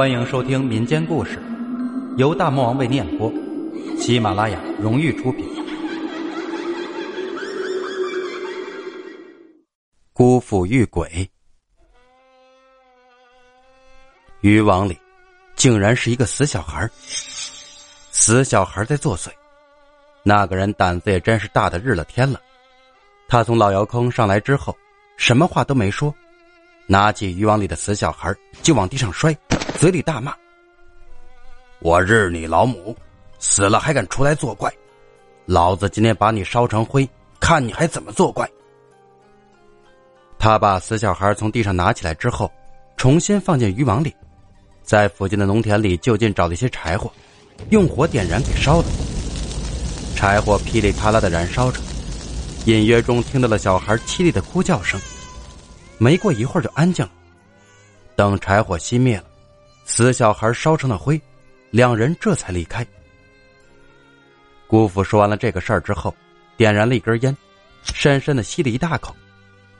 欢迎收听民间故事，由大魔王为念播，喜马拉雅荣誉出品。姑父遇鬼，渔网里竟然是一个死小孩死小孩在作祟。那个人胆子也真是大的日了天了。他从老窑坑上来之后，什么话都没说，拿起渔网里的死小孩就往地上摔。嘴里大骂：“我日你老母！死了还敢出来作怪！老子今天把你烧成灰，看你还怎么作怪！”他把死小孩从地上拿起来之后，重新放进渔网里，在附近的农田里就近找了一些柴火，用火点燃给烧了。柴火噼里啪啦的燃烧着，隐约中听到了小孩凄厉的哭叫声。没过一会儿就安静了。等柴火熄灭了。死小孩烧成了灰，两人这才离开。姑父说完了这个事儿之后，点燃了一根烟，深深的吸了一大口，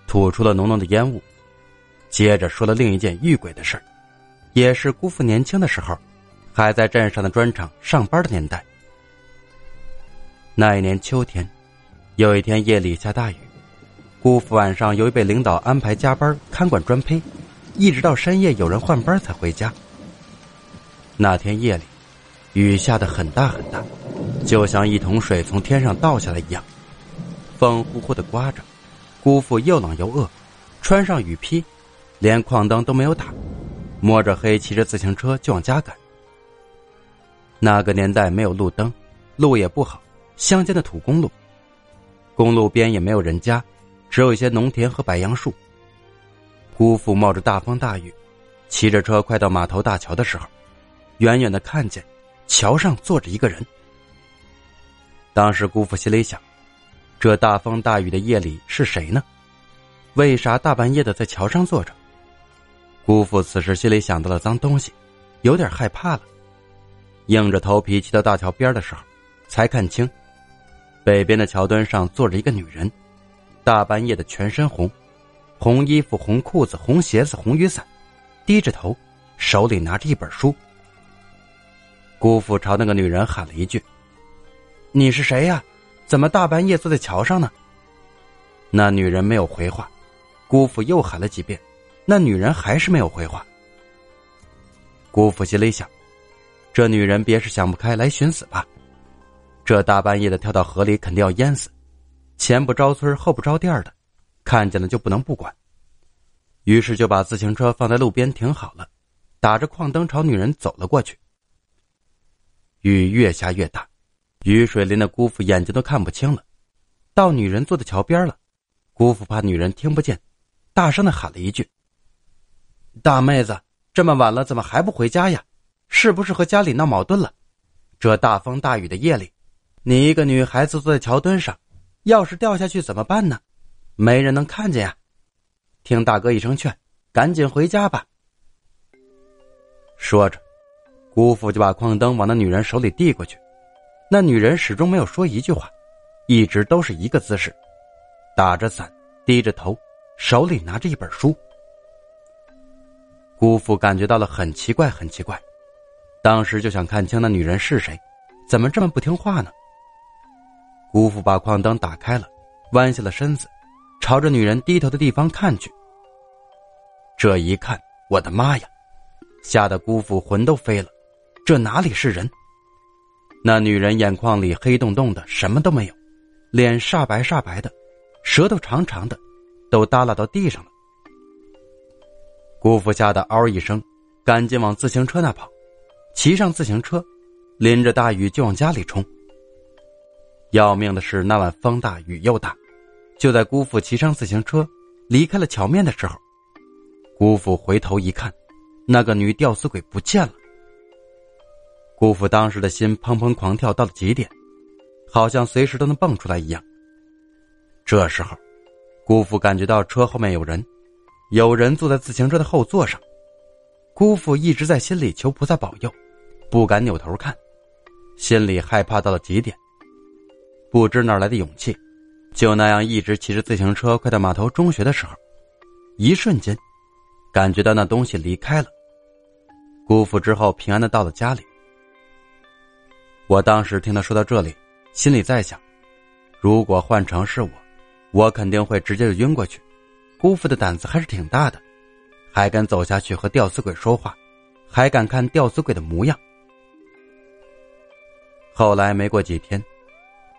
吐出了浓浓的烟雾，接着说了另一件遇鬼的事儿，也是姑父年轻的时候，还在镇上的砖厂上班的年代。那一年秋天，有一天夜里下大雨，姑父晚上由于被领导安排加班看管砖坯，一直到深夜有人换班才回家。那天夜里，雨下得很大很大，就像一桶水从天上倒下来一样，风呼呼的刮着。姑父又冷又饿，穿上雨披，连矿灯都没有打，摸着黑骑着自行车就往家赶。那个年代没有路灯，路也不好，乡间的土公路，公路边也没有人家，只有一些农田和白杨树。姑父冒着大风大雨，骑着车快到码头大桥的时候。远远的看见，桥上坐着一个人。当时姑父心里想：这大风大雨的夜里是谁呢？为啥大半夜的在桥上坐着？姑父此时心里想到了脏东西，有点害怕了，硬着头皮骑到大桥边的时候，才看清，北边的桥墩上坐着一个女人，大半夜的全身红，红衣服、红裤子、红鞋子、红雨伞，低着头，手里拿着一本书。姑父朝那个女人喊了一句：“你是谁呀？怎么大半夜坐在桥上呢？”那女人没有回话。姑父又喊了几遍，那女人还是没有回话。姑父心里想：这女人别是想不开来寻死吧？这大半夜的跳到河里，肯定要淹死。前不着村后不着店的，看见了就不能不管。于是就把自行车放在路边停好了，打着矿灯朝女人走了过去。雨越下越大，雨水淋得姑父眼睛都看不清了。到女人坐的桥边了，姑父怕女人听不见，大声的喊了一句：“大妹子，这么晚了，怎么还不回家呀？是不是和家里闹矛盾了？这大风大雨的夜里，你一个女孩子坐在桥墩上，要是掉下去怎么办呢？没人能看见呀！听大哥一声劝，赶紧回家吧。”说着。姑父就把矿灯往那女人手里递过去，那女人始终没有说一句话，一直都是一个姿势，打着伞，低着头，手里拿着一本书。姑父感觉到了很奇怪，很奇怪，当时就想看清那女人是谁，怎么这么不听话呢？姑父把矿灯打开了，弯下了身子，朝着女人低头的地方看去。这一看，我的妈呀！吓得姑父魂都飞了。这哪里是人？那女人眼眶里黑洞洞的，什么都没有，脸煞白煞白的，舌头长长的，都耷拉到地上了。姑父吓得嗷一声，赶紧往自行车那跑，骑上自行车，淋着大雨就往家里冲。要命的是那晚风大雨又大，就在姑父骑上自行车离开了桥面的时候，姑父回头一看，那个女吊死鬼不见了。姑父当时的心砰砰狂跳到了极点，好像随时都能蹦出来一样。这时候，姑父感觉到车后面有人，有人坐在自行车的后座上。姑父一直在心里求菩萨保佑，不敢扭头看，心里害怕到了极点。不知哪来的勇气，就那样一直骑着自行车，快到码头中学的时候，一瞬间，感觉到那东西离开了。姑父之后平安的到了家里。我当时听他说到这里，心里在想：如果换成是我，我肯定会直接就晕过去。姑父的胆子还是挺大的，还敢走下去和吊死鬼说话，还敢看吊死鬼的模样。后来没过几天，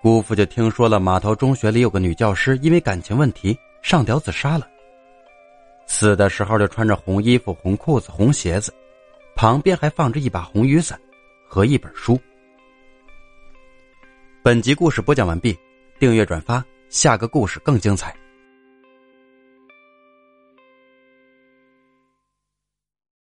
姑父就听说了码头中学里有个女教师因为感情问题上吊自杀了。死的时候就穿着红衣服、红裤子、红鞋子，旁边还放着一把红雨伞和一本书。本集故事播讲完毕，订阅转发，下个故事更精彩。